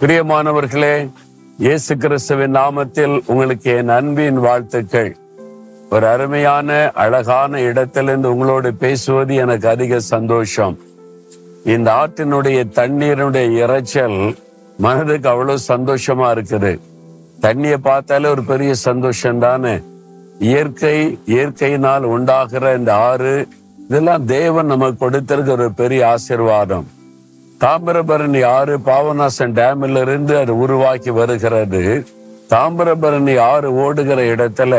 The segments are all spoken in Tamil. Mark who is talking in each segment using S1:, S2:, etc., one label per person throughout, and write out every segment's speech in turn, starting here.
S1: பிரியமானவர்களே இயேசு கிறிஸ்துவின் நாமத்தில் உங்களுக்கு என் அன்பின் வாழ்த்துக்கள். ஒரு அருமையான அழகான இடத்திலிருந்து உங்களோடு பேசுவது எனக்கு அதிக சந்தோஷம். இந்த ஆற்றினுடைய தண்ணீருடைய இரைச்சல் மனதுக்கு அவ்வளவு சந்தோஷமா இருக்குது. தண்ணியை பார்த்தாலே ஒரு பெரிய சந்தோஷம் தானே. இயற்கை இயற்கையினால் உண்டாகிற இந்த ஆறு இதெல்லாம் தேவன் நமக்கு கொடுத்திருக்கிற ஒரு பெரிய ஆசீர்வாதம். தாமிரபரணி ஆறு பாவநாசன் டேமில் இருந்து அது உருவாக்கி வருகிறது. தாமிரபரணி ஆறு ஓடுகிற இடத்துல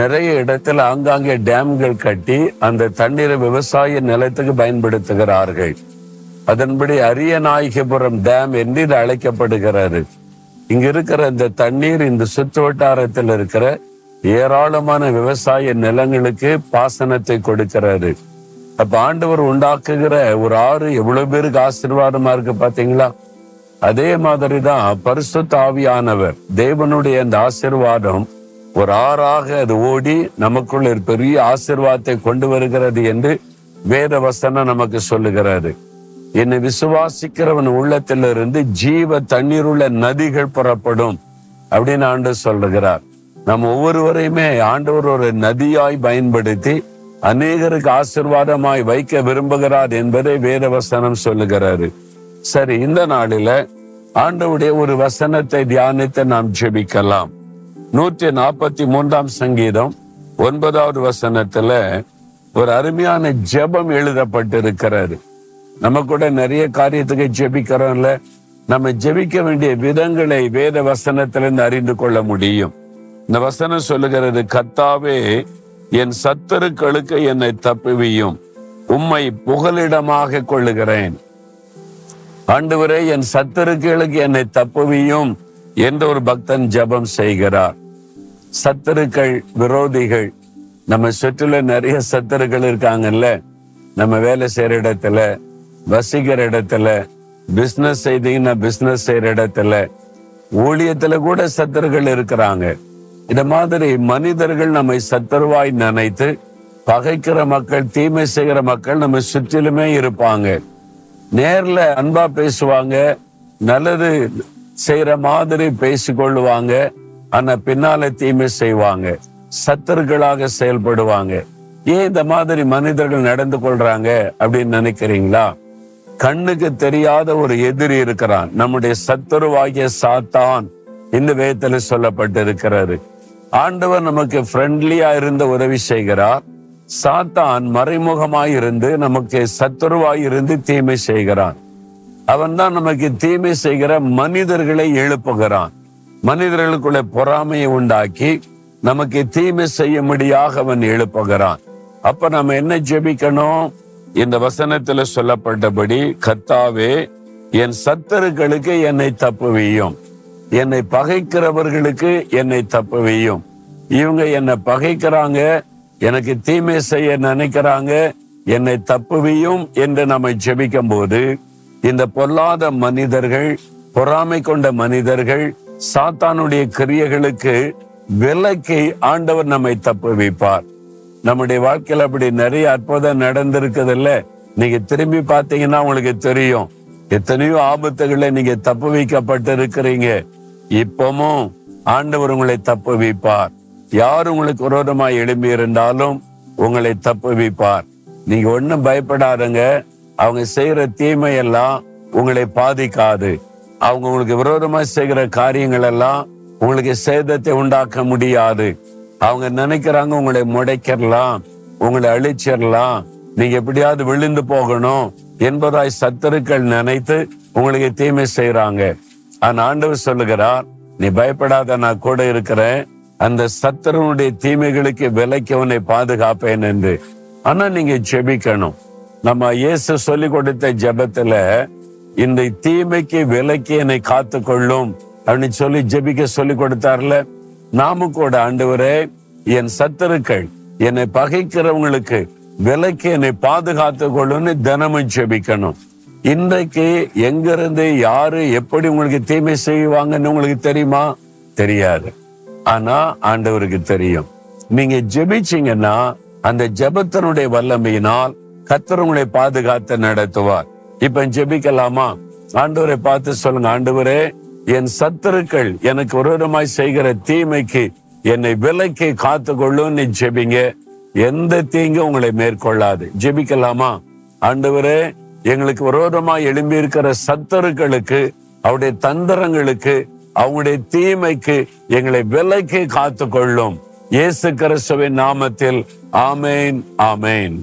S1: நிறைய இடத்துல ஆங்காங்கே டேம்கள் கட்டி அந்த தண்ணீரை விவசாய நிலத்துக்கு பயன்படுத்துகிறார்கள். அதன்படி அரியநாயகபுரம் டேம் என்று இது அழைக்கப்படுகிறது. இங்க இருக்கிற இந்த தண்ணீர் இந்த சுற்று வட்டாரத்தில் இருக்கிற ஏராளமான விவசாய நிலங்களுக்கு பாசனத்தை கொடுக்கிறது. அப்ப ஆண்டவர் உண்டாக்குகிற ஒரு ஆறு எவ்வளவு பேருக்கு ஆசீர்வாதமா இருக்கு பாத்தீங்களா? அதே மாதிரிதான் பரிசு தாவியானவர் தேவனுடைய அந்த ஆசீர்வாதம் ஒரு ஆறாக அது ஓடி நமக்குள்ள ஒரு பெரிய ஆசிர்வாதத்தை கொண்டு வருகிறது என்று வேத வசனம் நமக்கு சொல்லுகிறாரு என்னை விசுவாசிக்கிறவன் உள்ளத்திலிருந்து ஜீவ தண்ணீர் உள்ள நதிகள் புறப்படும் அப்படின்னு ஆண்டு சொல்லுகிறார். நம்ம ஒவ்வொருவரையுமே ஆண்டவர் ஒரு நதியாய் பயன்படுத்தி அநேகருக்கு ஆசிர்வாதமாய் வைக்க விரும்புகிறார் என்பதை வேத வசனம் சொல்லுகிறாரு. சரி இந்த நாளில ஆண்டவுடைய ஒரு வசனத்தை தியானித்து நாம் ஜெபிக்கலாம். நூற்றி நாற்பத்தி மூன்றாம் சங்கீதம் ஒன்பதாவது வசனத்துல ஒரு அருமையான ஜெபம் எழுதப்பட்டிருக்கிறாரு. நம்ம கூட நிறைய காரியத்துக்கு ஜெபிக்கிறோம்ல நம்ம ஜெபிக்க வேண்டிய விதங்களை வேத வசனத்திலிருந்து அறிந்து கொள்ள முடியும். இந்த வசனம் சொல்லுகிறது கத்தாவே என் சத்தருக்களுக்கு என்னை தப்புவியும். உம்மை புகலிடமாக கொள்ளுகிறேன். ஆண்டவரே என் சத்தருக்களுக்கு என்னை தப்புவியும் என்று ஒரு பக்தன் ஜெபம் செய்கிறார். சத்தருக்கள் விரோதிகள். நம்ம சுற்றில நிறைய சத்தருக்கள் இருக்காங்கல்ல. நம்ம வேலை செய்யற இடத்துல வசிக்கிற இடத்துல பிசினஸ் செய்தீங்கன்னா பிசினஸ் செய்யற இடத்துல ஊழியத்துல கூட சத்தர்கள் இருக்கிறாங்க. இந்த மாதிரி மனிதர்கள் நம்மை சத்துருவாய் நினைத்து பகைக்கிற மக்கள் தீமை செய்கிற மக்கள் நம்ம சுற்றிலுமே இருப்பாங்க. நேர்ல அன்பா பேசுவாங்க நல்லது செய்யற மாதிரி பேசிக்கொள்ளுவாங்க ஆனா பின்னால தீமை செய்வாங்க சத்தர்களாக செயல்படுவாங்க. ஏன் இந்த மாதிரி மனிதர்கள் நடந்து கொள்றாங்க அப்படின்னு நினைக்கிறீங்களா? கண்ணுக்கு தெரியாத ஒரு எதிரி இருக்கிறான். நம்முடைய சத்துருவாகிய சாத்தான் இந்த வேதத்துல சொல்லப்பட்டிருக்கிறது. ஆண்டவர் நமக்கு ஃப்ரெண்ட்லியா இருந்த உதவி செய்கிறார். சாத்தான் மறைமுகமாய் இருந்து நமக்கு சத்துருவாய் இருந்து தீமை செய்கிறான். அவன் தான் நமக்கு தீமை செய்கிற மனிதர்களை எழுப்புகிறான். மனிதர்களுக்குள்ள பொறாமையை உண்டாக்கி நமக்கு தீமை செய்யும்படியாக அவன் எழுப்புகிறான். அப்ப நம்ம என்ன ஜெபிக்கணும்? இந்த வசனத்துல சொல்லப்பட்டபடி கத்தாவே என் சத்தருக்களுக்கு என்னை தப்புவியும். என்னை பகைக்கிறவர்களுக்கு என்னை தப்புவியும் இவங்க என்னை பகைக்கிறாங்க எனக்கு தீமை செய்ய நினைக்கிறாங்க என்னை தப்புவியும் என்று நம்ம ஜெபிக்கும் போது இந்த பொல்லாத மனிதர்கள் பொறாமை கொண்ட மனிதர்கள் சாத்தானுடைய கிரியைகளுக்கு விலக்கி ஆண்டவர் நம்மை தப்பு வைப்பார். நம்முடைய வாழ்க்கையில் அப்படி நிறைய அற்புதம் நடந்திருக்குது இல்ல? நீங்க திரும்பி பார்த்தீங்கன்னா உங்களுக்கு தெரியும். எத்தனையோ ஆபத்துகளை நீங்க தப்பு வைக்கப்பட்டு இருக்கிறீங்க இப்பவும் ஆண்டவர் உங்களை தப்பு வைப்பார். யார் உங்களுக்கு விரோதமாய் எழும்பி இருந்தாலும் உங்களை தப்பு வைப்பார். நீங்க ஒண்ணும் பயப்படாதங்க. அவங்க செய்யற தீமை எல்லாம் உங்களை பாதிக்காது. அவங்க உங்களுக்கு விரோதமா செய்கிற காரியங்கள் எல்லாம் உங்களுக்கு சேதத்தை உண்டாக்க முடியாது. அவங்க நினைக்கிறாங்க உங்களை முடைக்கிறலாம் உங்களை அழிச்சிடலாம் நீங்க எப்படியாவது விழுந்து போகணும். என்பதாய் சத்துருக்கள் நினைத்து உங்களுக்கு தீமை செய்யறாங்க ஆனா ஆண்டவர் சொல்லுகிறார் நீ பயப்படாத நான் கூட இருக்கிறேன். அந்த சத்துருனுடைய தீமைகளுக்கு விலைக்கு உன்னை பாதுகாப்பேன் என்று. ஆனா நீங்க ஜெபிக்கணும். நம்ம இயேசு சொல்லி கொடுத்த ஜெபத்துல இந்த தீமைக்கு விலைக்கு என்னை காத்து கொள்ளும் அப்படின்னு சொல்லி ஜெபிக்க சொல்லி கொடுத்தார்ல. நாம கூட ஆண்டவரே என் சத்துருக்கள் என்னை பகைக்கிறவங்களுக்கு விலைக்கு என்னை பாதுகாத்து கொள்ளுன்னு தினமும் ஜெபிக்கணும். இன்றைக்கு எங்கிருந்து யாரு எப்படி உங்களுக்கு தீமை செய்வாங்கன்னு உங்களுக்கு தெரியுமா? தெரியாது. ஆனா ஆண்டவருக்கு தெரியும். நீங்க ஜெபிச்சீங்கன்னா அந்த ஜெபத்தினுடைய வல்லமையினால் கத்தர் உங்களை பாதுகாத்து நடத்துவார். இப்ப ஜெபிக்கலாமா? ஆண்டவரை பார்த்து சொல்லுங்க ஆண்டவரே என் சத்துருக்கள் எனக்கு விரோதமாய் செய்கிற தீமைக்கு என்னை விலைக்கு காத்து கொள்ளும் நீ ஜெபிங்க. எந்த தீங்கு உங்களை மேற்கொள்ளாது. ஜெபிக்கலாமா? ஆண்டவரே எங்களுக்கு விரோதமாய் எழும்பி இருக்கிற சத்தருக்களுக்கு அவருடைய தந்திரங்களுக்கு அவங்களுடைய தீமைக்கு எங்களை விலைக்கு காத்து கொள்ளும் இயேசு கிறிஸ்துவின் நாமத்தில் ஆமேன் ஆமேன்.